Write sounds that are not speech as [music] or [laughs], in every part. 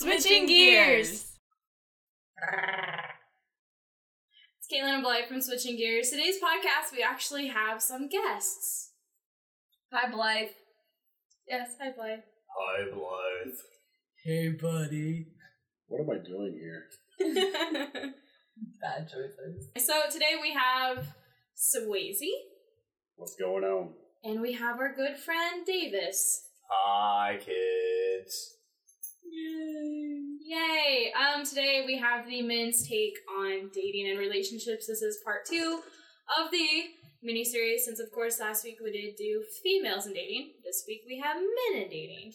Switching gears. It's Caitlin and Blythe from Switching Gears. Today's podcast, we actually have some guests. Hi, Blythe. Yes, hi Blythe. Hi, Blythe. Hey, buddy. What am I doing here? [laughs] Bad choices. so today we have Swayze, What's going on? and we have our good friend Davis. Hi, kids. Yay! Yay! Um, today we have the men's take on dating and relationships. This is part two of the mini series. Since of course last week we did do females in dating. This week we have men in dating.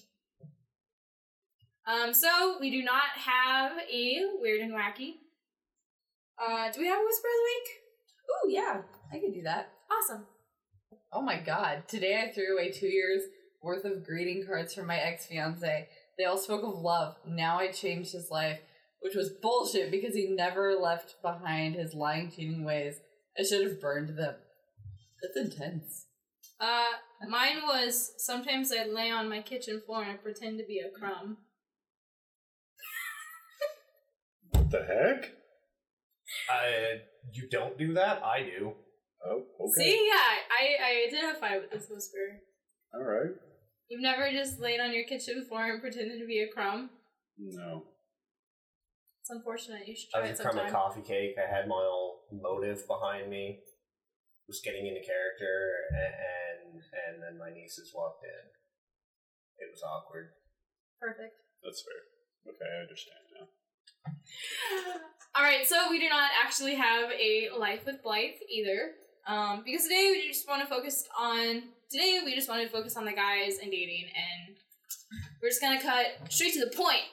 Um, so we do not have a weird and wacky. Uh, do we have a whisper of the week? Ooh, yeah, I could do that. Awesome. Oh my god, today I threw away two years worth of greeting cards from my ex fiance. They all spoke of love. Now I changed his life, which was bullshit because he never left behind his lying, cheating ways. I should have burned them. That's intense. Uh, mine was sometimes I'd lay on my kitchen floor and pretend to be a crumb. What the heck? Uh, you don't do that? I do. Oh, okay. See, yeah, I, I identify with this whisper. All right. You've never just laid on your kitchen floor and pretended to be a crumb? No. It's unfortunate. You should I try was it a crumb of sometime. coffee cake. I had my own motive behind me. Was getting into character, and, and and then my nieces walked in. It was awkward. Perfect. That's fair. Okay, I understand now. [laughs] All right, so we do not actually have a life with Blythe either, um, because today we just want to focus on today we just wanted to focus on the guys and dating, and we're just gonna cut straight to the point.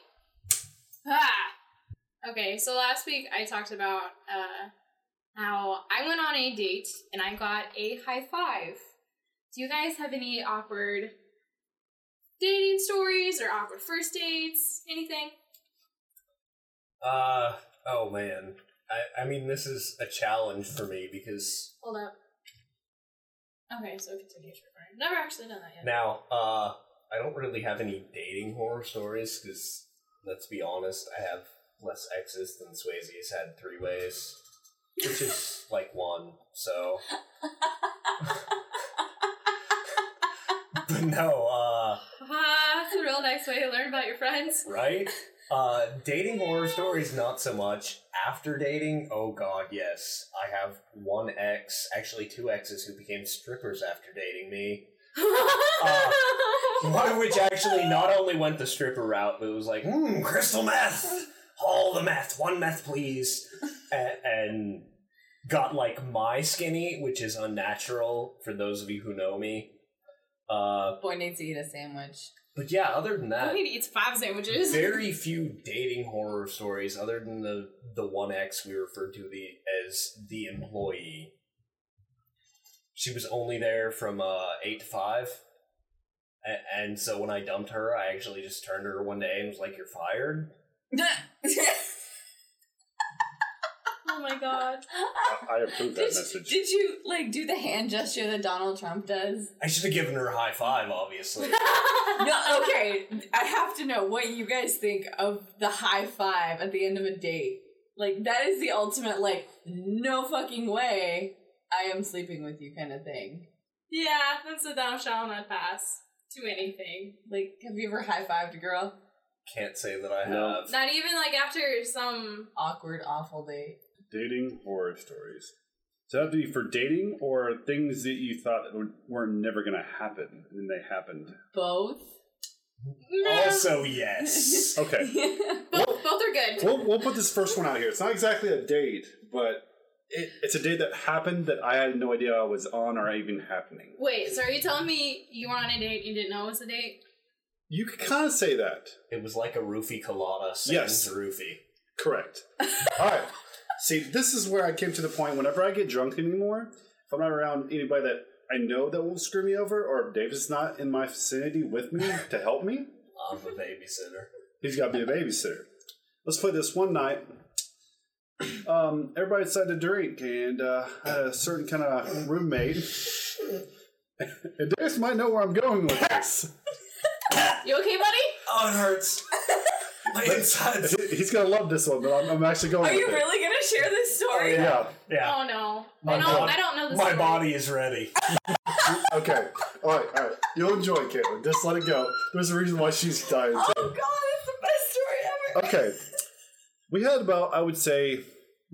Ah. Okay, so last week I talked about uh, how I went on a date and I got a high five. Do you guys have any awkward dating stories or awkward first dates? Anything? Uh oh man. I I mean this is a challenge for me because Hold up. Okay, so continue. Sure, fine. Never actually done that yet. now uh I don't really have any dating horror stories because let's be honest, I have less exes than Swayze's had three ways, which is [laughs] like one. So, [laughs] but no, uh, Ah, [laughs] that's a real nice way to learn about your friends. right? Uh, dating horror stories, not so much. After dating, oh god, yes. I have one ex, actually two exes who became strippers after dating me. [laughs] One of which actually not only went the stripper route, but was like, hmm, crystal meth! All the meth, one meth, please. and, and got like my skinny, which is unnatural for those of you who know me. Uh, Boy needs to eat a sandwich. But yeah, other than I that, need to eat five sandwiches. very few dating horror stories other than the the one ex we referred to the as the employee. She was only there from uh eight to five. A- And so when I dumped her, I actually just turned to her one day and was like, "You're fired." [laughs] [laughs] Oh my god. I, I approve that did, message. did you like do the hand gesture that Donald Trump does? I should have given her a high five, obviously. [laughs] No, okay. I have to know what you guys think of the high five at the end of a date. Like that is the ultimate like no fucking way I am sleeping with you kind of thing. Yeah, that's a thou shall not pass to anything. Like, have you ever high fived a girl? Can't say that I No. have. Not even like after some. Awkward, awful date. Dating horror stories. Does that have to be for dating or things that you thought would, were never going to happen and they happened? Both. Also, [laughs] yes. Okay. [laughs] both, both are good. we'll, we'll put this first one out here. It's not exactly a date, but it, it's a date that happened that I had no idea I was on or even happening. Wait, so are you telling me you were on a date and you didn't know it was a date? You could kind of say that. It was like a roofie colada. sans Yes. roofie. Correct. [laughs] All right. See, this is where I came to the point. Whenever I get drunk anymore, if I'm not around anybody that I know that will screw me over, or if Davis' not in my vicinity with me [laughs] to help me, I'm a babysitter. he's got to be a babysitter. Let's play this one night. Um, everybody decided to drink, and uh, I had a certain kind of roommate. and Davis might know where I'm going with this. [laughs] You okay, buddy? Oh, it hurts. [laughs] The insides. He's gonna love this one, but I'm, I'm actually going. Are you with it. really gonna share this story? Yeah. Yeah. Oh no. My I don't. body- I don't know this. My story. body is ready. [laughs] Okay. All right. All right. You'll enjoy it, Caitlin. Just let it go. There's a reason why she's dying Oh god, it's the best story ever. Okay. We had about, I would say,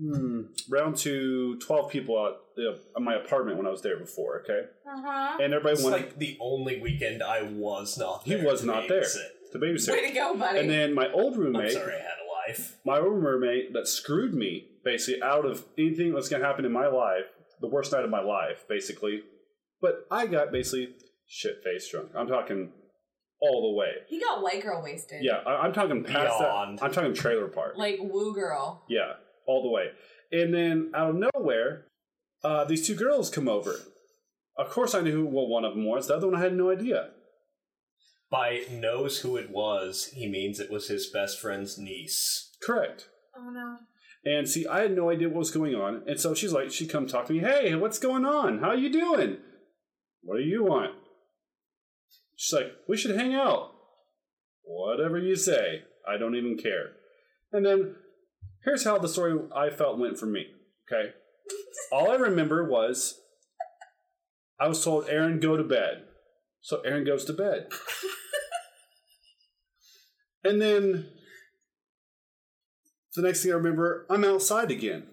hmm, round to 12 people at, uh, at my apartment when I was there before, okay? Uh huh. And everybody It's wanted like the only weekend I was not He was to not there. babysit. to babysit. Way to go, buddy. And then my old roommate. I'm sorry I had a life. my old roommate that screwed me basically out of anything that's going to happen in my life, the worst night of my life, basically. But I got basically shit faced drunk. I'm talking all the way. he got white girl wasted. Yeah, I, I'm talking past Beyond. that. I'm talking trailer park. Like woo girl. Yeah, all the way. And then out of nowhere, uh, these two girls come over. Of course, I knew who well, one of them was. The other one, I had no idea. By knows who it was, he means it was his best friend's niece. Correct. Oh no. And see, I had no idea what was going on. And so she's like, she come talk to me. Hey, what's going on? How you doing? What do you want? She's like, we should hang out. Whatever you say. I don't even care. And then here's how the story I felt went for me. Okay. All I remember was I was told, Aaron, go to bed. So Aaron goes to bed. [laughs] and then the next thing I remember, I'm outside again.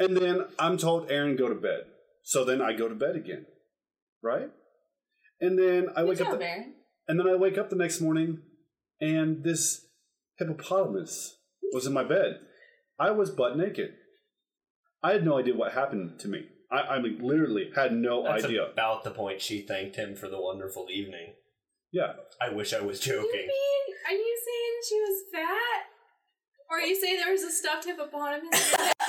And then I'm told, Aaron, go to bed. So then I go to bed again. Right? And then I Good wake up. the- Aaron. and then I wake up the next morning and this hippopotamus was in my bed. I was butt naked. I had no idea what happened to me. I, I mean, literally had no That's idea. about the point she thanked him for the wonderful evening. yeah. I wish I was joking. You joking. mean? Are you saying she was fat? Or you say there was a stuffed hippopotamus? in your bed? [laughs]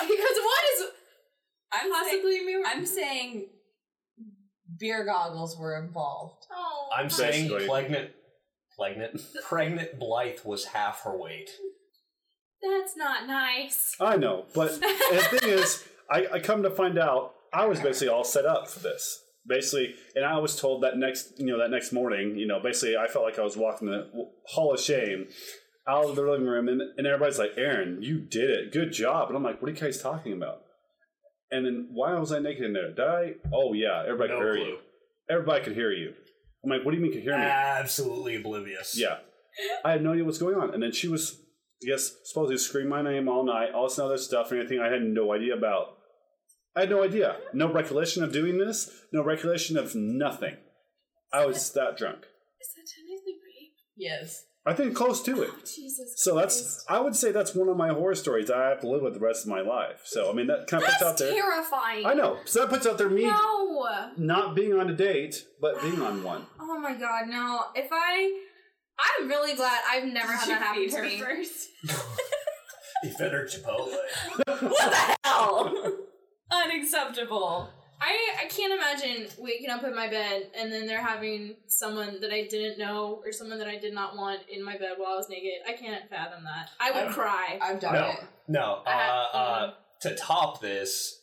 because what is I'm saying, possibly? I'm saying beer goggles were involved. Oh, I'm saying Basically. pregnant, pregnant, pregnant Blythe was half her weight. that's not nice. I know. But and [laughs] the thing is, I, I come to find out I was basically all set up for this. Basically, and I was told that next, you know, that next morning, you know, basically, I felt like I was walking the hall of shame out of the living room, and, and everybody's like, "Aaron, you did it, good job." And I'm like, "What are you guys talking about?" And then why was I naked in there? Did I? Oh yeah, everybody No could hear clue. you. Everybody could hear you. I'm like, "What do you mean could hear me?" Absolutely oblivious. Yeah. I had no idea what's going on. And then she was, I guess, supposedly screaming my name all night, all this other stuff, and anything I had no idea about. I had no idea. No recollection of doing this, no recollection of nothing. I was that drunk. Is that technically rape? Yes. I think close to it. Jesus. So that's, Christ. I would say that's one of my horror stories I have to live with the rest of my life. So, I mean, that kind of puts out there. terrifying. I know. So that puts out there me No. not being on a date, but being on one. [sighs] Oh my god, no. If I. I'm really glad I've never had that happen to me. first. [laughs] He fed her Chipotle. [laughs] what the hell? [laughs] Unacceptable. I, I can't imagine waking up in my bed and then they're having someone that I didn't know or someone that I did not want in my bed while I was naked. I can't fathom that. I would I've- cry. I've done No, it. no. I have- Uh, uh, to top this,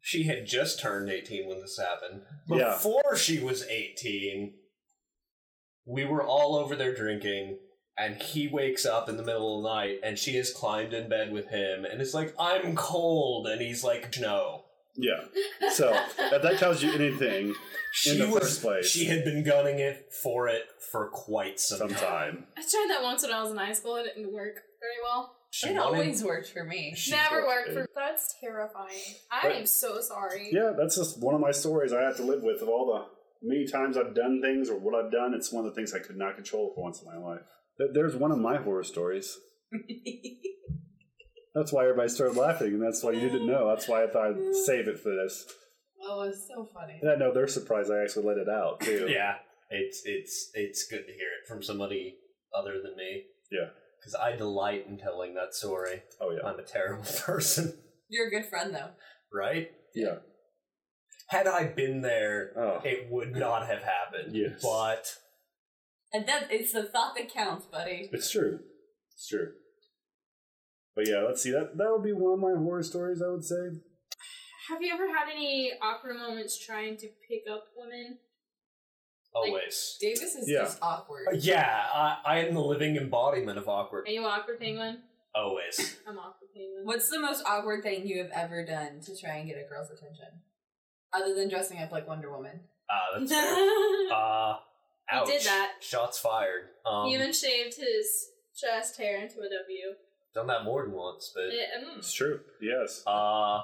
she had just turned 18 when this happened. Yeah. Before she was 18, we were all over there drinking, and he wakes up in the middle of the night, and she has climbed in bed with him, and it's like, I'm cold, and he's like, no. Yeah. So, if that tells you anything, She the was, first place. She had been gunning it for it for quite some, some time. time. I tried that once when I was in high school. It didn't work very well. She It wanted- always worked for me. she Never worked worked for. That's terrifying. I But- am so sorry. Yeah, that's just one of my stories I have to live with. Of all the many times I've done things or what I've done, it's one of the things I could not control for once in my life. There- There's one of my horror stories. [laughs] That's why everybody started laughing, and that's why you didn't know. That's why I thought I'd save it for this. oh, it's so funny. And I know they're surprised I actually let it out [laughs] too. Yeah, it's it's it's good to hear it from somebody other than me. Yeah. because I delight in telling that story. Oh yeah. I'm a terrible [laughs] person, You're a good friend, though. right? Yeah. Had I been there, Oh. it would not have happened. Yes. but And that it's the thought that counts, buddy. It's true. It's true. But yeah, let's see. That that would be one of my horror stories. I would say. Have you ever had any awkward moments trying to pick up women? Always. Davis is Yeah. just awkward. Uh, yeah, I, I am the living embodiment of awkward. Are you awkward penguin? Always. I'm awkward penguin. What's the most awkward thing you have ever done to try and get a girl's attention? Other than dressing up like Wonder Woman. Ah, that's [laughs] fair. he Uh, ouch. did that. Shots fired. Um, even shaved his chest hair into a W. done that more than once, but It, mm. It's true. Yes. uh,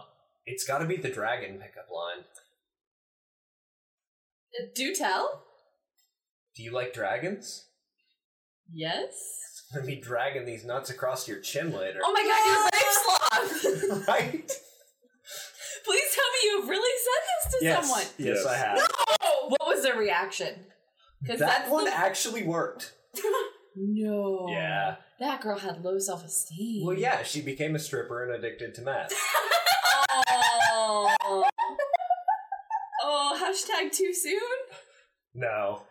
it's got to be the dragon pickup line. Do tell? Do you like dragons? Yes. [laughs] It's gonna be dragging these nuts across your chin later. Oh my god, you're [laughs] leg sloth! right? Please tell me you've really said this to Yes. someone. Yes, Yes. I have. What was their reaction? Because That that's one the- actually worked. [laughs] No. Yeah. That girl had low self esteem. Well, yeah, she became a stripper and addicted to meth. [laughs] Oh. oh, hashtag too soon? No,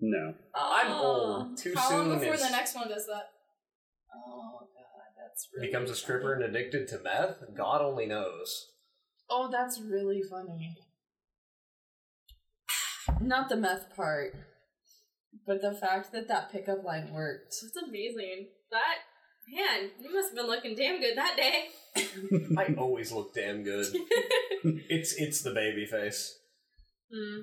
No. I'm Oh. old. Too How soon long before is the next one does that? Oh god, that's really becomes a stripper funny. and addicted to meth. God only knows. Oh, that's really funny. [sighs] Not the meth part, but the fact that that pickup line worked. That's amazing. That man, you must have been looking damn good that day. [laughs] I always look damn good. [laughs] It's it's the baby face. Mm.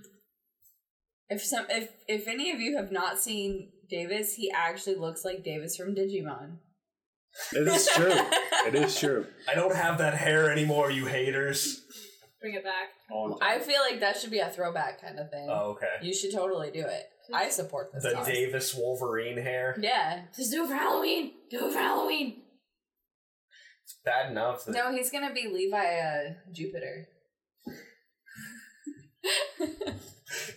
If some, if if any of you have not seen Davis, he actually looks like Davis from Digimon. It is true. [laughs] it is true. I don't have that hair anymore, you haters. Bring it back. All I feel like that should be a throwback kind of thing. Oh, okay. You should totally do it. I support this. The cause. Davis Wolverine hair. Yeah. Just do it for Halloween. Do it for Halloween. It's bad enough that No, he's gonna be Levi uh, Jupiter.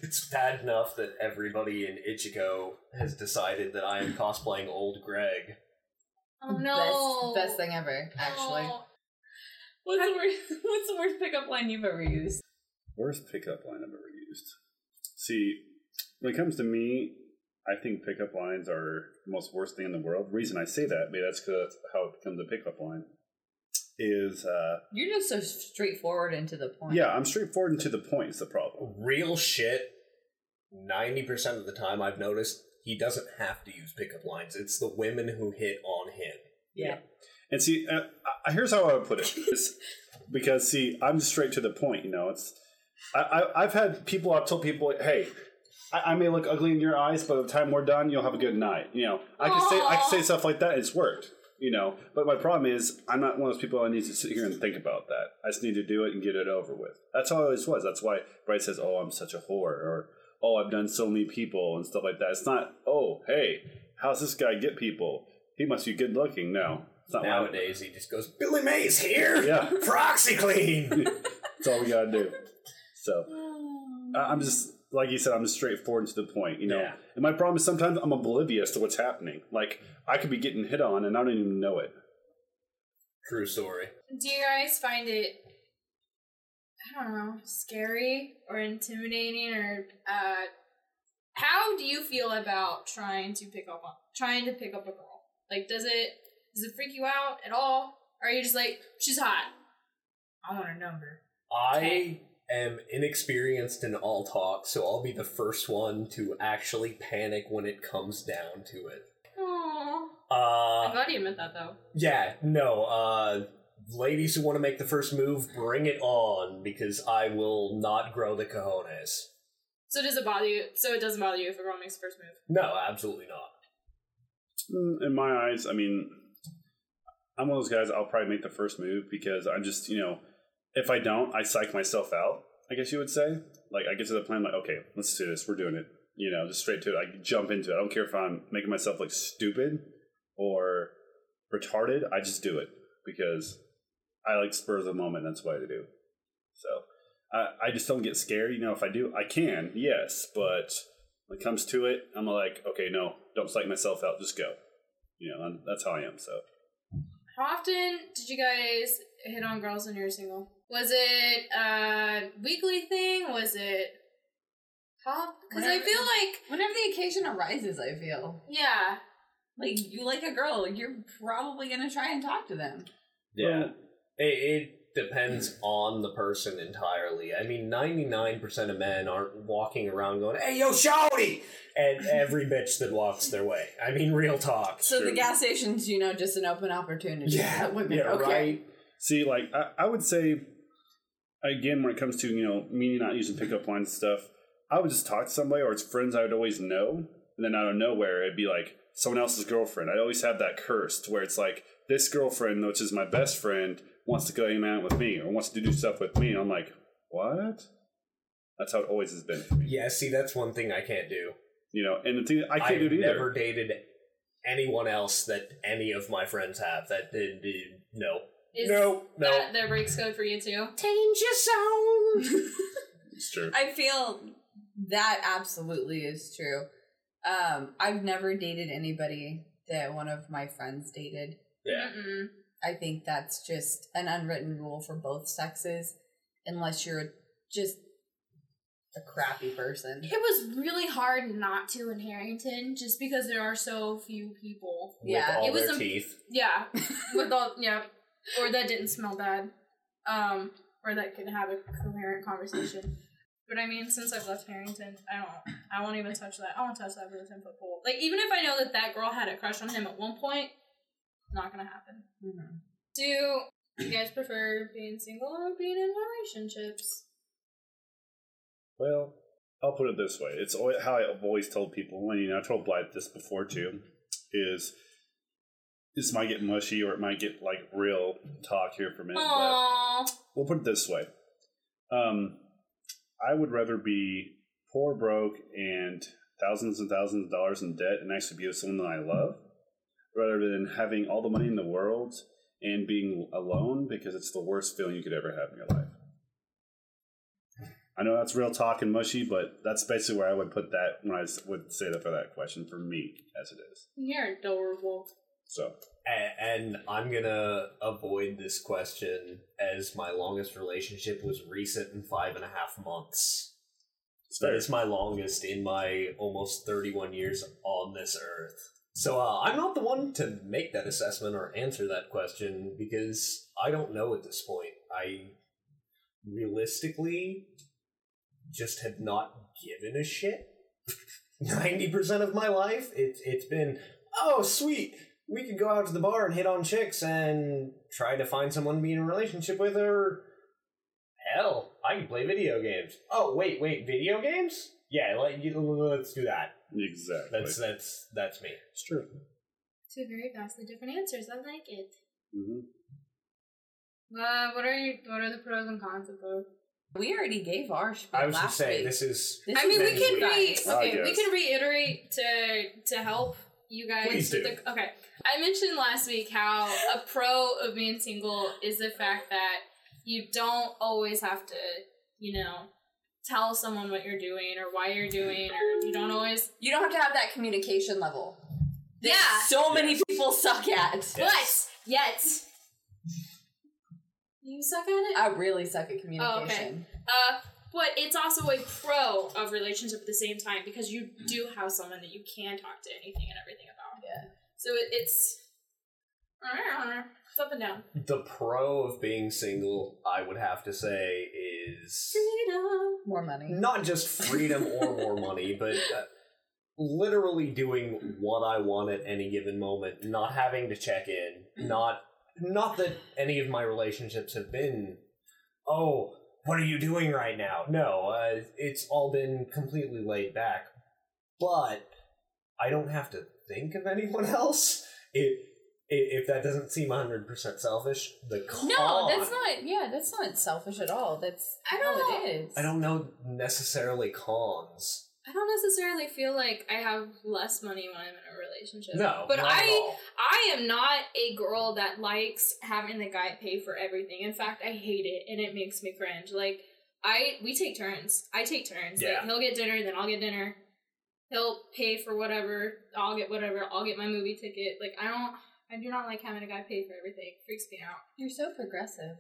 it's bad enough that everybody in Ichigo has decided that I am cosplaying old Greg. Oh no. Best, best thing ever, actually. Oh. What's the worst? [laughs] What's the worst pickup line you've ever used? Worst pickup line I've ever used. See, when it comes to me, I think pickup lines are the most worst thing in the world. reason I say that, maybe that's because that's how it becomes a pickup line. Is uh You're just so straightforward and to the point. yeah, I'm straightforward and to the point. Is the problem? Real shit. Ninety percent of the time, I've noticed he doesn't have to use pickup lines. It's the women who hit on him. Yeah. And see, uh, I, here's how I would put it. [laughs] Because see, I'm straight to the point. You know, it's I, I I've had people. I've told people, hey, I, I may look ugly in your eyes, but by the time we're done, you'll have a good night. You know, I can say I can say stuff like that. and It's worked. You know, but my problem is I'm not one of those people that needs to sit here and think about that. I just need to do it and get it over with. That's how it always was. That's why Bright says, "Oh, I'm such a whore," or "Oh, I've done so many people" and stuff like that. It's not, "Oh, hey, how's this guy get people? He must be good looking." No, it's not like- Nowadays, he just goes, Billy Mays here! Yeah. [laughs] For OxiClean! [laughs] That's all we gotta do. So [sighs] I- I'm just like you said, I'm just straightforward to the point, you know. Yeah. And my problem is sometimes I'm oblivious to what's happening. Like I could be getting hit on and I don't even know it. True story. Do you guys find it I don't know, scary or intimidating or uh how do you feel about trying to pick up on trying to pick up a girl? Like does it does it freak you out at all? Or are you just like, she's hot. I want her number. I am inexperienced in all talk, so I'll be the first one to actually panic when it comes down to it. Aww. Uh, I'm glad you admit that though. yeah, no, uh, ladies who want to make the first move, bring it on, because I will not grow the cojones. So does it bother you so it doesn't bother you if a girl makes the first move? No, absolutely not. Mm, In my eyes, I mean, I'm one of those guys. I'll probably make the first move because I'm just, you know, if I don't, I psych myself out. I guess you would say. Like I get to the plan, like, okay, let's do this. We're doing it. You know, just straight to it. I jump into it. I don't care if I'm making myself look stupid or retarded. I just do it because I like spur of the moment. That's what I do. So I, I just don't get scared. You know, if I do, I can, yes, but when it comes to it, I'm like, okay, no, don't psych myself out. Just go. You know, and that's how I am. So How often did you guys hit on girls when you were single? Was it a weekly thing? Was it how? Because I feel like Whenever the occasion arises, I feel yeah, like you like a girl, you're probably gonna try and talk to them. Yeah. It, it depends mm. on the person entirely. I mean, ninety nine percent of men aren't walking around going, "Hey, yo, shawty," and [laughs] every bitch that walks their way. I mean, real talk. So the gas station's, you know, just an open opportunity Yeah, for women. yeah, okay. right. See, like I, I would say, again, when it comes to you know me not using pickup lines and stuff, I would just talk to somebody or it's friends I would always know, and then out of nowhere it'd be like someone else's girlfriend. I always have that curse to where it's like this girlfriend, which is my best friend, wants to go hang out with me or wants to do stuff with me. And I'm like, what? That's how it always has been for me. Yeah, see, that's one thing I can't do. You know, and the thing I can't I've do it either. never dated anyone else that any of my friends have. That did, did- no, Is no, no. that the breaks code for you too? Danger zone. [laughs] It's true. I feel that absolutely is true. Um, I've never dated anybody that one of my friends dated. yeah, Mm-mm. I think that's just an unwritten rule for both sexes, unless you're just a crappy person. It was really hard not to in Harrington, just because there are so few people. with Yeah, all it was their a- teeth. Yeah, [laughs] with all yeah, or that didn't smell bad, um, or that could have a coherent conversation. But I mean, since I've left Harrington, I don't. I won't even touch that. I won't touch that with a ten foot pole. Like even if I know that that girl had a crush on him at one point, not gonna happen. Mhm. Do you guys prefer being single or being in relationships? Well, I'll put it this way: it's always, how I've always told people. And you know, I told Blythe this before too. Is this might get mushy or it might get like real talk here for a minute. But we'll put it this way: um, I would rather be poor, broke, and thousands and thousands of dollars in debt, and actually be with someone that I love, rather than having all the money in the world and being alone because it's the worst feeling you could ever have in your life. I know that's real talk and mushy, but that's basically where I would put that when I would say that for that question for me as it is. You're adorable. So A- And I'm gonna avoid this question as my longest relationship was recent in five and a half months. it's That my longest in my almost 31 years on this earth. So uh, I'm not the one to make that assessment or answer that question because I don't know at this point. I realistically just have not given a shit. [laughs] 90% of my life, it's it's been, oh, sweet, we could go out to the bar and hit on chicks and try to find someone to be in a relationship with, or hell, I can play video games. Oh, wait, wait, video games? Yeah, let, let's do that. Exactly. That's that's that's me. it's true. Two very vastly different answers. I like it. hmm Uh, what are you? What are the pros and cons of both? We already gave our spiel I was gonna say week. this is This I mean, we can you re- guys. I okay, we can reiterate to to help you guys. Please do. The, okay, I mentioned last week how a pro of being single is the fact that you don't always have to, you know, tell someone what you're doing or why you're doing, or you don't always. You don't have to have that communication level. that Yeah. So many people suck at. Yes. But yet, you suck at it. I really suck at communication. Uh, but it's also a pro of relationship at the same time because you do have someone that you can talk to anything and everything about. Yeah. So it, it's it's up and down. the pro of being single. I would have to say is Freedom. More money. not just freedom or more money, but uh, literally doing what I want at any given moment, not having to check in, not not that any of my relationships have been, oh, what are you doing right now? No, uh, it's all been completely laid back, but I don't have to think of anyone [laughs] else. It. I- If that doesn't seem 100% selfish, the con... No, that's not. Yeah, that's not selfish at all. That's I don't know. it is. I don't know necessarily cons. I don't necessarily feel like I have less money when I'm in a relationship. No, but not at I all. I am not a girl that likes having the guy pay for everything. In fact, I hate it and it makes me cringe. Like I we take turns. I take turns. Yeah. Like he'll get dinner, then I'll get dinner. He'll pay for whatever. I'll get whatever. I'll get my movie ticket. Like I don't. I do not like having a guy pay for everything. It freaks me out. You're so progressive.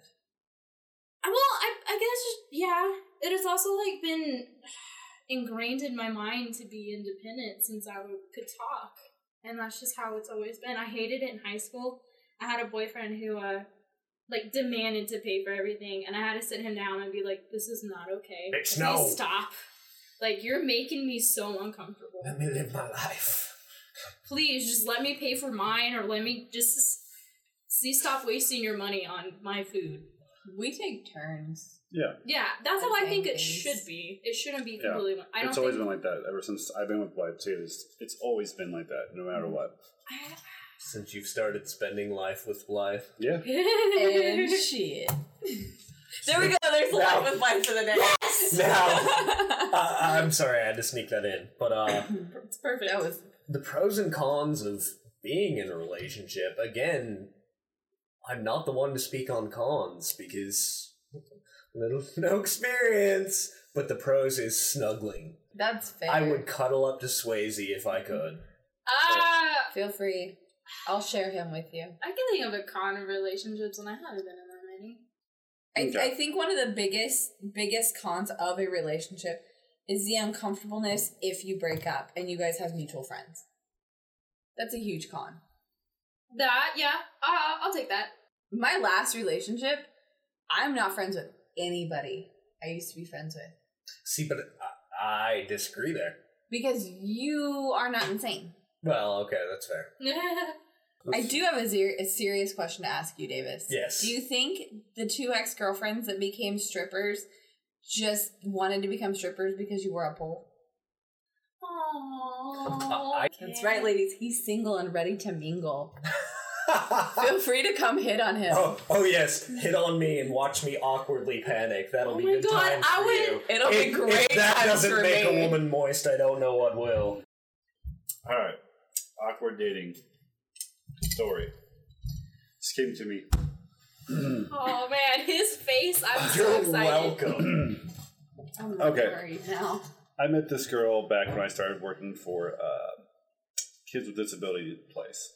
Uh, Well, I I guess yeah. It has also like been ingrained in my mind to be independent since I could talk, and that's just how it's always been. I hated it in high school. I had a boyfriend who uh like demanded to pay for everything, and I had to sit him down and be like, "This is not okay. Bitch, Please no." stop. Like you're making me so uncomfortable. Let me live my life. Please just let me pay for mine, or let me just see stop wasting your money on my food." We take turns. Yeah, Yeah, that's how I I think think it should be. It shouldn't be Yeah. completely. I don't it's always think, been like that ever since I've been with Blythe too. It's, it's always been like that, no matter what. I- Since you've started spending life with Blythe. Yeah, [laughs] And shit. There we go. There's No. life with life for the day. Now, [laughs] uh, I'm sorry, I had to sneak that in. But uh, [laughs] it's perfect. that was the pros and cons of being in a relationship, again, I'm not the one to speak on cons because little [laughs] no experience. But the pros is snuggling. that's fair. I would cuddle up to Swayze if I could. Ah, feel free. I'll share him with you. I can think of a con of relationships, and I haven't been in that many. I, I think one of the biggest biggest cons of a relationship is the uncomfortableness if you break up and you guys have mutual friends. That's a huge con. That, yeah, uh, I'll take that. My last relationship, I'm not friends with anybody I used to be friends with See, but I, I disagree there. because you are not insane. Well, okay, that's fair. [laughs] I do have a, ser- a serious question to ask you, Davis. Yes. Do you think the two ex girlfriends that became strippers just wanted to become strippers because you were a pole? Aww. I- That's right, ladies. He's single and ready to mingle. [laughs] Feel free to come hit on him. oh, oh yes, hit on me and watch me awkwardly panic. That'll Oh be my good God, times I for would- you. It'll be If- great If that times doesn't for make me. a woman moist, I don't know what will. All right. Awkward dating story. This came to me. Oh man, his face! I'm so You're excited. welcome. [clears throat] I'm Okay. worried now. I met this girl back when I started working for uh, Kids with Disability Place.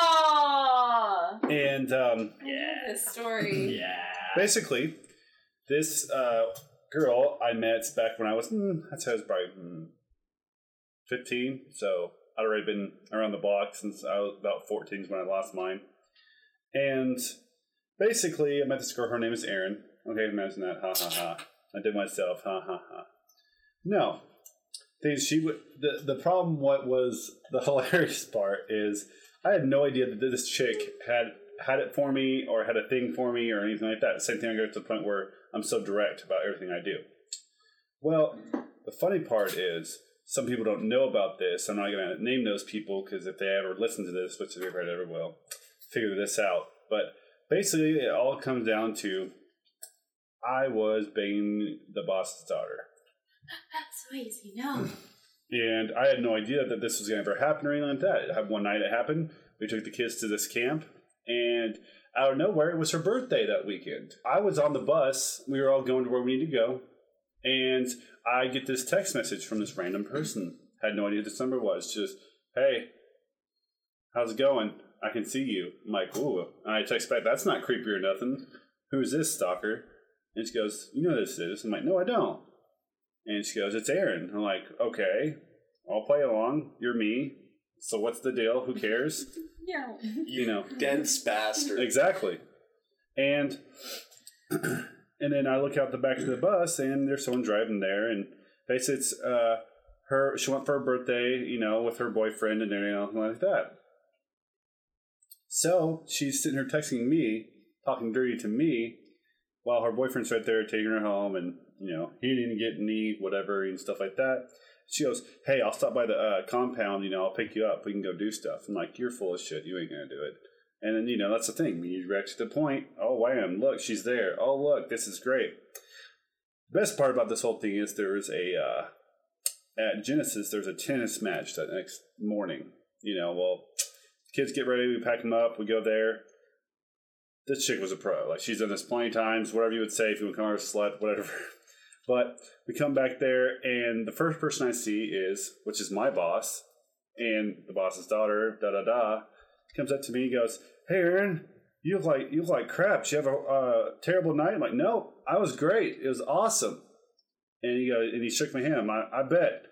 Oh, And um, yeah, this story. [clears throat] yeah. basically, this uh, girl I met back when I was, mm, I'd say I was probably mm, 15. So I'd already been around the block since I was about 14 is when I lost mine. And basically, I met this girl. Her name is Erin. Okay, imagine that. Ha ha ha. I did myself. Ha ha ha. No. Thing is, she would. The, the problem, what was the [laughs] hilarious part, is I had no idea that this chick had had it for me or had a thing for me or anything like that. Same thing, I go to the point where I'm so direct about everything I do. Well, the funny part is some people don't know about this. I'm not going to name those people because if they ever listen to this, which they probably never will, figure this out. But basically, it all comes down to I was banging the boss's daughter. That's easy. No. [laughs] And I had no idea that this was going to ever happen or anything like that. One night it happened. We took the kids to this camp, and out of nowhere, it was her birthday that weekend. I was on the bus. We were all going to where we need to go, and I get this text message from this random person. Had no idea who this number was. Just, hey, how's it going? I can see you. I'm like, ooh. And I text back, that's not creepy or nothing. Who's this stalker? And she goes, you know who this is. I'm like, no, I don't. And she goes, It's Aaron. I'm like, Okay, I'll play along. You're me. So what's the deal? Who cares? [laughs] Yeah. You know. dense bastard. Exactly. And [clears throat] and then I look out the back of the bus and there's someone driving there and basically it's uh her she went for her birthday, you know, with her boyfriend and everything like that. So she's sitting here texting me, talking dirty to me, while her boyfriend's right there taking her home and you know, he didn't get any whatever and stuff like that. She goes, Hey, I'll stop by the uh, compound, you know, I'll pick you up. We can go do stuff. I'm like, You're full of shit. You ain't to do it. And then, you know, that's the thing. You reach the point, oh, wham, look, she's there. Oh, look, this is great. Best part about this whole thing is there was a, uh, at Genesis, there's a tennis match that next morning. You know, well, kids get ready, we pack them up, we go there. This chick was a pro. Like, she's done this plenty of times, whatever you would say if you would call her a slut, whatever. [laughs] But we come back there, and the first person I see is, which is my boss, and the boss's daughter, da da da, comes up to me and goes, "Hey, Aaron, you look like you look like crap. Did you have a uh, terrible night?" I'm like, "No, I was great. It was awesome." And he goes, and he shook my hand. I, I bet.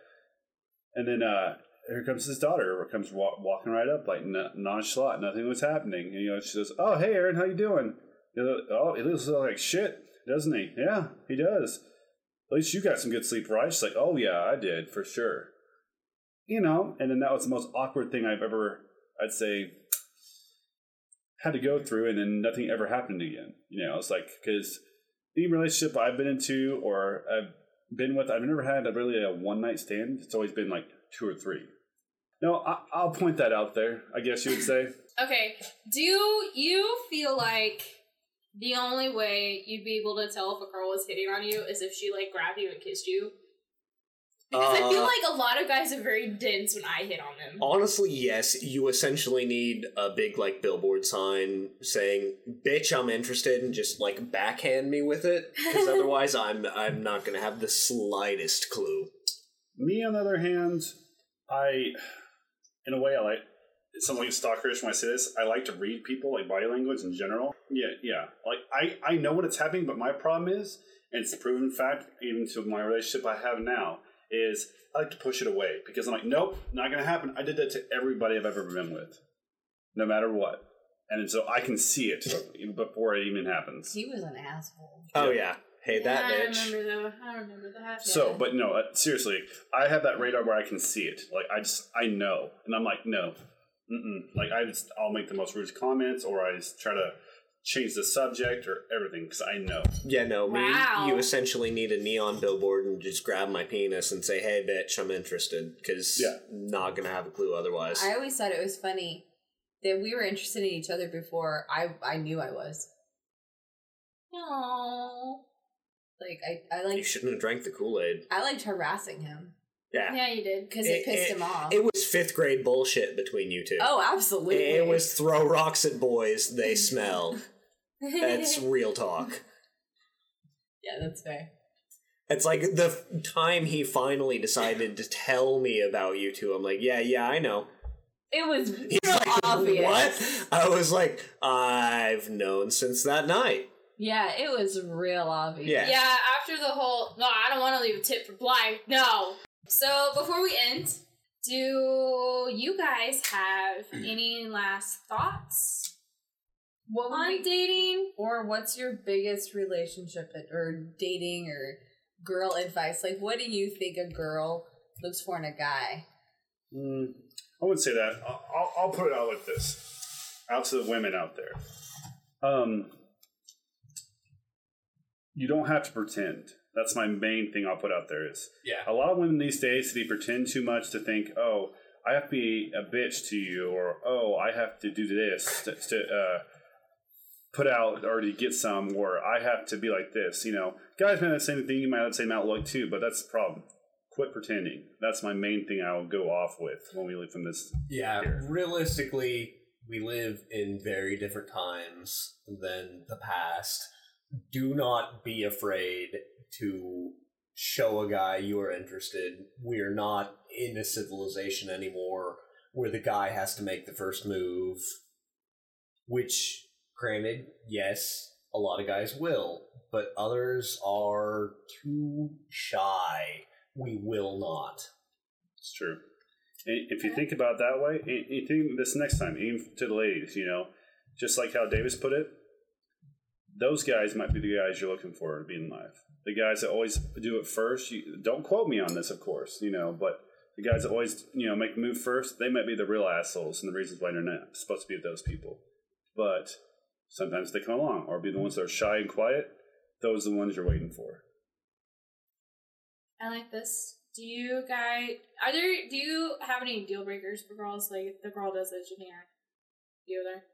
And then uh, here comes his daughter. Comes wa- walking right up, like nonchalant. Nothing was happening. And you know, she says, "Oh, hey, Aaron, how you doing?" Oh, he looks like shit, doesn't he? Yeah, he does. At least you got some good sleep, right? She's like, oh yeah, I did for sure. You know, and then that was the most awkward thing I've ever, I'd say, had to go through, and then nothing ever happened again. You know, it's like because any relationship I've been into or I've been with, I've never had a really a one night stand. It's always been like two or three. No, I, I'll point that out there. I guess you would say. Okay, do you feel like the only way you'd be able to tell if a girl was hitting on you is if she like grabbed you and kissed you? Because I feel Uh, like a lot of guys are very dense when I hit on them. Honestly, yes. You essentially need a big like billboard sign saying "Bitch, I'm interested," and just like backhand me with it, because [laughs] otherwise, I'm I'm not gonna have the slightest clue. Me, on the other hand, I, in a way, I like. It sounds like stalkerish when I say this. I like to read people, like body language in general. Yeah, yeah. Like I, I know what it's happening, but my problem is, and it's a proven fact, even to my relationship I have now, is I like to push it away because I'm like, nope, not gonna happen. I did that to everybody I've ever been with, no matter what, and so I can see it [laughs] before it even happens. He was an asshole. Oh yeah, hey that bitch. I bitch. remember though. I remember that. So, yeah. but no, uh, seriously, I have that radar where I can see it. Like I just, I know, and I'm like, no, mm-mm. like I just, I'll make the most rude comments, or I just try to change the subject or everything because I know. Yeah, no, me. Wow. You essentially need a neon billboard and just grab my penis and say, "Hey, bitch, I'm interested," because Yeah. not gonna have a clue otherwise. I always thought it was funny that we were interested in each other before I I knew I was. no. Like I I like. you shouldn't have drank the Kool Aid. I liked harassing him Yeah. Yeah, you did. because it, pissed him off. It was fifth grade bullshit between you two. oh, absolutely. It was throw rocks at boys, they smell. [laughs] That's real talk. yeah, that's fair. It's like the f- time he finally decided to tell me about you two. I'm like, yeah, yeah, I know. It was He's real like, obvious. what? I was like, I've known since that night. Yeah, it was real obvious. Yeah. Yeah, after the whole no, I don't want to leave a tip for Blythe. No. So before we end, do you guys have [clears throat] any last thoughts What would on we- dating? or what's your biggest relationship at, or dating or girl advice? Like, what do you think a girl looks for in a guy? Mm, I wouldn't say that. I'll, I'll, I'll put it out like this, out to the women out there. Um, you don't have to pretend. That's my main thing I'll put out there is Yeah. a lot of women these days they pretend too much to think, oh, I have to be a bitch to you, or oh, I have to do this to, to uh, put out or to get some, or I have to be like this. You know, guys may not say thing. You might have the same outlook too, but that's the problem. Quit pretending. That's my main thing. I'll go off with when we leave from this. Yeah, realistically, we live in very different times than the past. Do not be afraid to show a guy you are interested. We are not in a civilization anymore where the guy has to make the first move. Which, granted, yes, a lot of guys will, but others are too shy. We will not. It's true. If you think about it that way, you think this next time, even to the ladies, you know, just like how Davis put it, those guys might be the guys you're looking for to be in life. The guys that always do it first. You, don't quote me on this, of course, you know, but the guys that always, you know, make move first, they might be the real assholes and the reasons why they're not supposed to be with those people. But sometimes they come along, or be the ones that are shy and quiet. Those are the ones you're waiting for. I like this. Do you guys are there? Do you have any deal breakers for girls? Like if the girl does this, you can't. You there?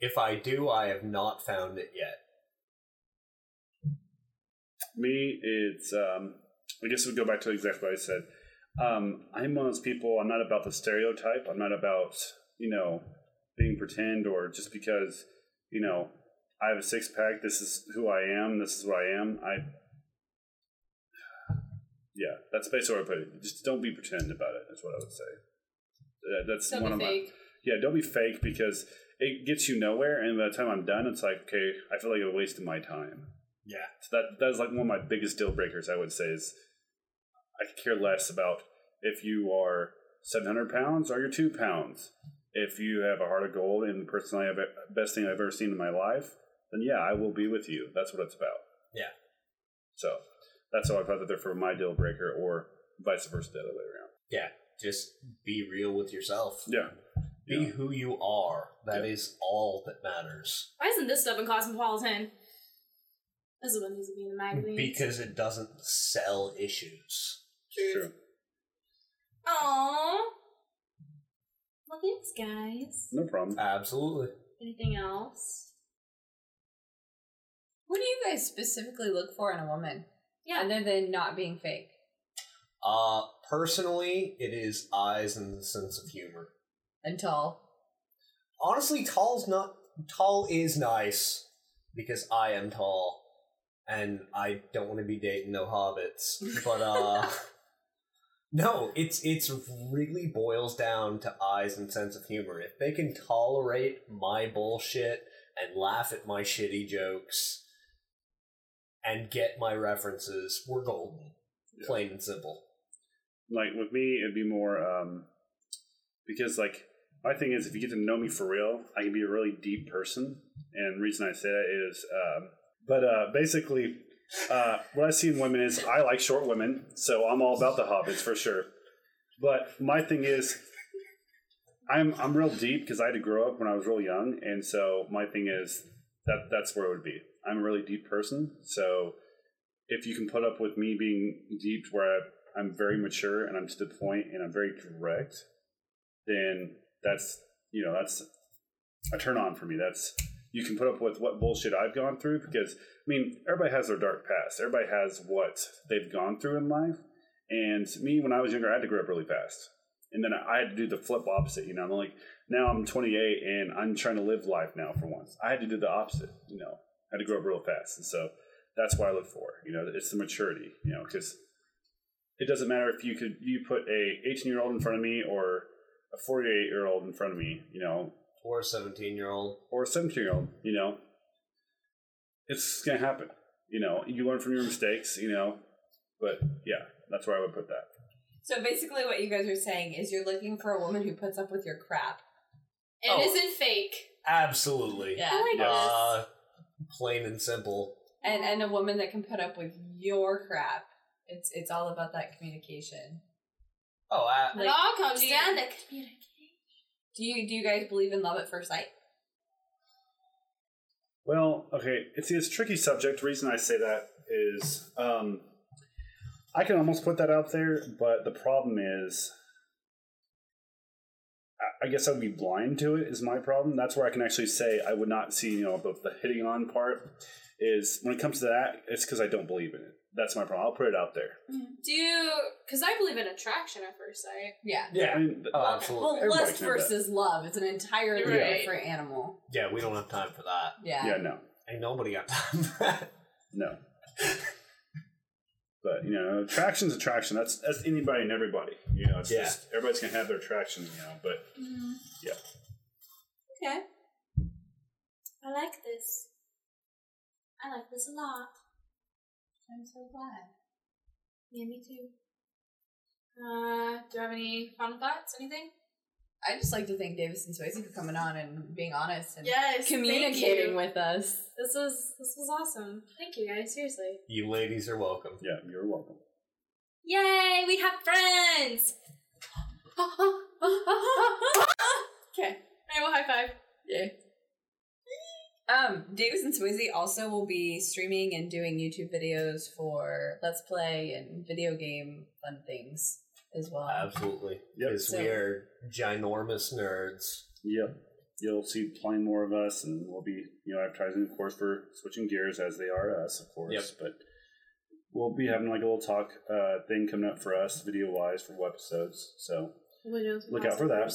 If I do, I have not found it yet. Me, it's um, I guess we go back to exactly what I said. Um, I'm one of those people. I'm not about the stereotype. I'm not about you know being pretend or just because you know I have a six pack. This is who I am. This is what I am. I yeah, that's basically what I put it. Just don't be pretend about it. Is what I would say. That- That's Don't one be of my yeah. Don't be fake because it gets you nowhere. And by the time I'm done, it's like okay, I feel like I wasted my time. Yeah. So that that is like one of my biggest deal breakers. I would say is I care less about if you are seven hundred pounds or you're two pounds. if you have a heart of gold and personally, have best thing I've ever seen in my life, then yeah, I will be with you. That's what it's about. Yeah. So that's how I thought that they're for my deal breaker, or vice versa, the other way around. Yeah, just be real with yourself. Yeah. Be Yeah. who you are. That is all that matters. Why isn't this stuff in Cosmopolitan? This is what needs to be in the magazine. Because it doesn't sell issues. True. Aww. Well, thanks, guys. No problem. Absolutely. Anything else? What do you guys specifically look for in a woman? Yeah. Other than not being fake. Uh, personally, it is eyes and the sense of humor. And tall. Honestly, tall's not tall is nice because I am tall, and I don't want to be dating no hobbits. But uh, [laughs] no, it's it's really boils down to eyes and sense of humor. If they can tolerate my bullshit and laugh at my shitty jokes and get my references, we're golden. Plain and simple. Like with me, it'd be more um, because like my thing is if you get to know me for real, I can be a really deep person. And reason I say that is, um, but uh, basically, uh, what I see in women is I like short women, so I'm all about the hobbits for sure. But my thing is, I'm I'm real deep because I had to grow up when I was real young, and so my thing is that that's where it would be. I'm a really deep person, so if you can put up with me being deep where I, I'm very mature and I'm to the point and I'm very direct, then that's you know that's a turn on for me. That's you can put up with what bullshit I've gone through because I mean everybody has their dark past. Everybody has what they've gone through in life. And me, when I was younger, I had to grow up really fast, and then I had to do the flip opposite. You know, I'm like now I'm 28 and I'm trying to live life now for once. I had to do the opposite. You know, I had to grow up real fast, and so that's what I look for. You know, it's the maturity. You know, because it doesn't matter if you could you put a 18 year old in front of me or a 48 year old in front of me. You know, Or a 17 year old. or a 17 year old. You know, it's gonna happen. You know, you learn from your mistakes. You know, but yeah, that's where I would put that. So basically, what you guys are saying is you're looking for a woman who puts up with your crap. And Oh. isn't fake. Absolutely. Yeah. I like Uh, plain and simple. And and a woman that can put up with your crap. It's it's all about that communication. Oh, I, this. It all comes do you- down to communication. Do you do you guys believe in love at first sight? Well, okay, it's it's a tricky subject. The reason I say that is um, I can almost put that out there, but the problem is, I- I guess I'd be blind to it. Is my problem. That's where I can actually say I would not see you know the, the hitting on part. Is when it comes to that, it's because I don't believe in it. That's my problem. I'll put it out there. Mm. Do you. Because I believe in attraction at first sight. Yeah. yeah. I mean, Oh, uh, absolutely. Well, Everybody lust can have that. versus love. It's an entirely Right. different animal. Yeah, we don't have time for that. Yeah. yeah, no, Ain't nobody got time for that. no. But you know, attraction's attraction. That's that's anybody and everybody. You know, it's Yeah. just everybody's gonna have their attraction. You know, but mm-hmm. yeah. Okay. I like this. I like this a lot. I'm so glad. Yeah, me too. Uh, do you have any final thoughts? Anything? I just like to thank Davis and Swayze for coming on and being honest and Yes. communicating with us. This was this was awesome. Thank you guys. Seriously. You ladies are welcome. yeah, you're welcome. Yay! We have friends. [laughs] okay. I will high five. Yay. Um, Davis and Swayze also will be streaming and doing YouTube videos for Let's Play and video game fun things as well. Absolutely. Yep. Because So- we are ginormous nerds. Yep. You'll see plenty more of us, and we'll be, you know, advertising, of course, for switching gears as they are us, of course. Yep. But we'll be having like a little talk uh, thing coming up for us, video wise, for episodes. So look out for that.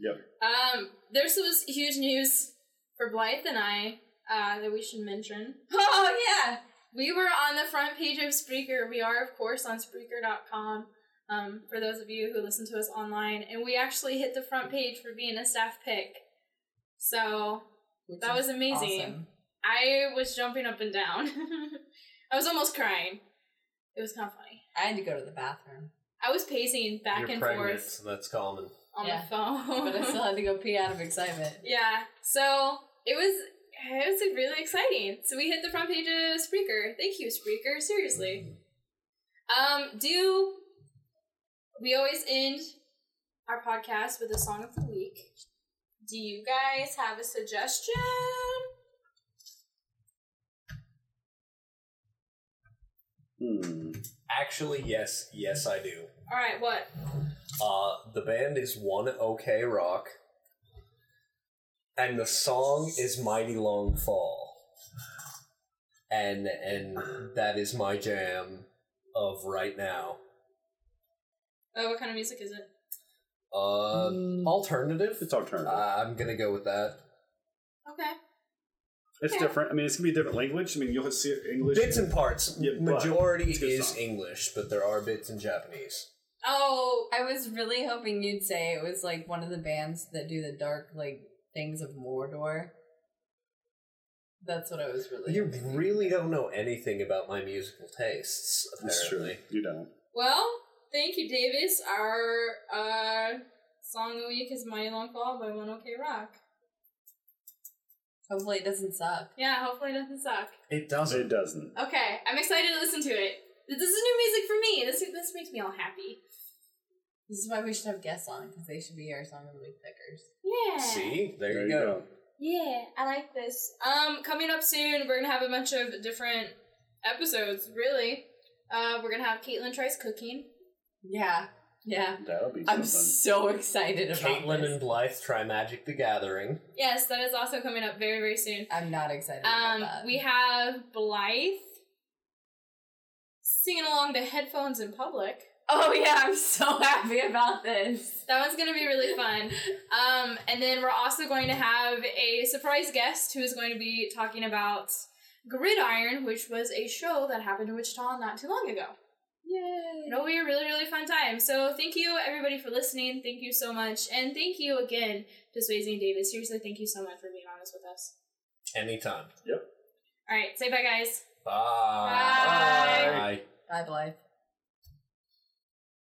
Yep. Um, there's some huge news for Blythe and I uh, that we should mention. [laughs] Oh yeah. We were on the front page of Spreaker. We are, of course, on Spreaker.com. Um, for those of you who listen to us online, and we actually hit the front page for being a staff pick. So Which That is was amazing. awesome. I was jumping up and down. [laughs] I was almost crying. It was kind of funny. I had to go to the bathroom. I was pacing back You're and pregnant, forth so that's common. on Yeah. the phone. but I still had to go pee out of excitement. [laughs] yeah. So it was it was really exciting. So we hit the front page of Spreaker. Thank you, Spreaker. Seriously. Um, do we always end our podcast with a song of the week? Do you guys have a suggestion? Hmm. Actually, yes, yes, I do. All right, what? Uh, the band is One OK Rock, and the song is Mighty Long Fall, and and that is my jam of right now. Oh, what kind of music is it? Uh, alternative. It's alternative. Uh, I'm gonna go with that. Okay. it's yeah. different. I mean, it's gonna be a different language. I mean, you'll see it English. Bits and parts. Yeah, Majority it's a good is song. English, but there are bits in Japanese. Oh, I was really hoping you'd say it was like one of the bands that do the dark like things of Mordor. That's what I was really. You hoping. really don't know anything about my musical tastes, That's true. apparently. You don't. well, thank you, Davis. Our uh, song of the week is Mighty Long Fall by One OK Rock. Hopefully, it doesn't suck. Yeah, hopefully it doesn't suck. It doesn't. It doesn't. Okay, I'm excited to listen to it. This is new music for me. This this makes me all happy. This is why we should have guests on because they should be our song of the week pickers. Yeah. See, there, There you go. Yeah, I like this. Um, coming up soon, we're gonna have a bunch of different episodes. Really, uh, we're gonna have Caitlin tries cooking. Yeah, yeah. That'll be I'm something. so excited about Caitlin this. and Blythe try Magic the Gathering. Yes, that is also coming up very very soon. I'm not excited Um, about that. we have Blythe singing along to headphones in public. Oh yeah, I'm so [laughs] happy about this. That one's gonna be really fun. Um, and then we're also going to have a surprise guest who is going to be talking about Gridiron, which was a show that happened in Wichita not too long ago. Yay! It'll be a really, really fun time. So thank you everybody for listening. Thank you so much. And thank you again to Swayze and Davis. Seriously, thank you so much for being honest with us. Anytime. Yep. Alright, say bye guys. Bye. Bye. Bye. Bye, Blythe.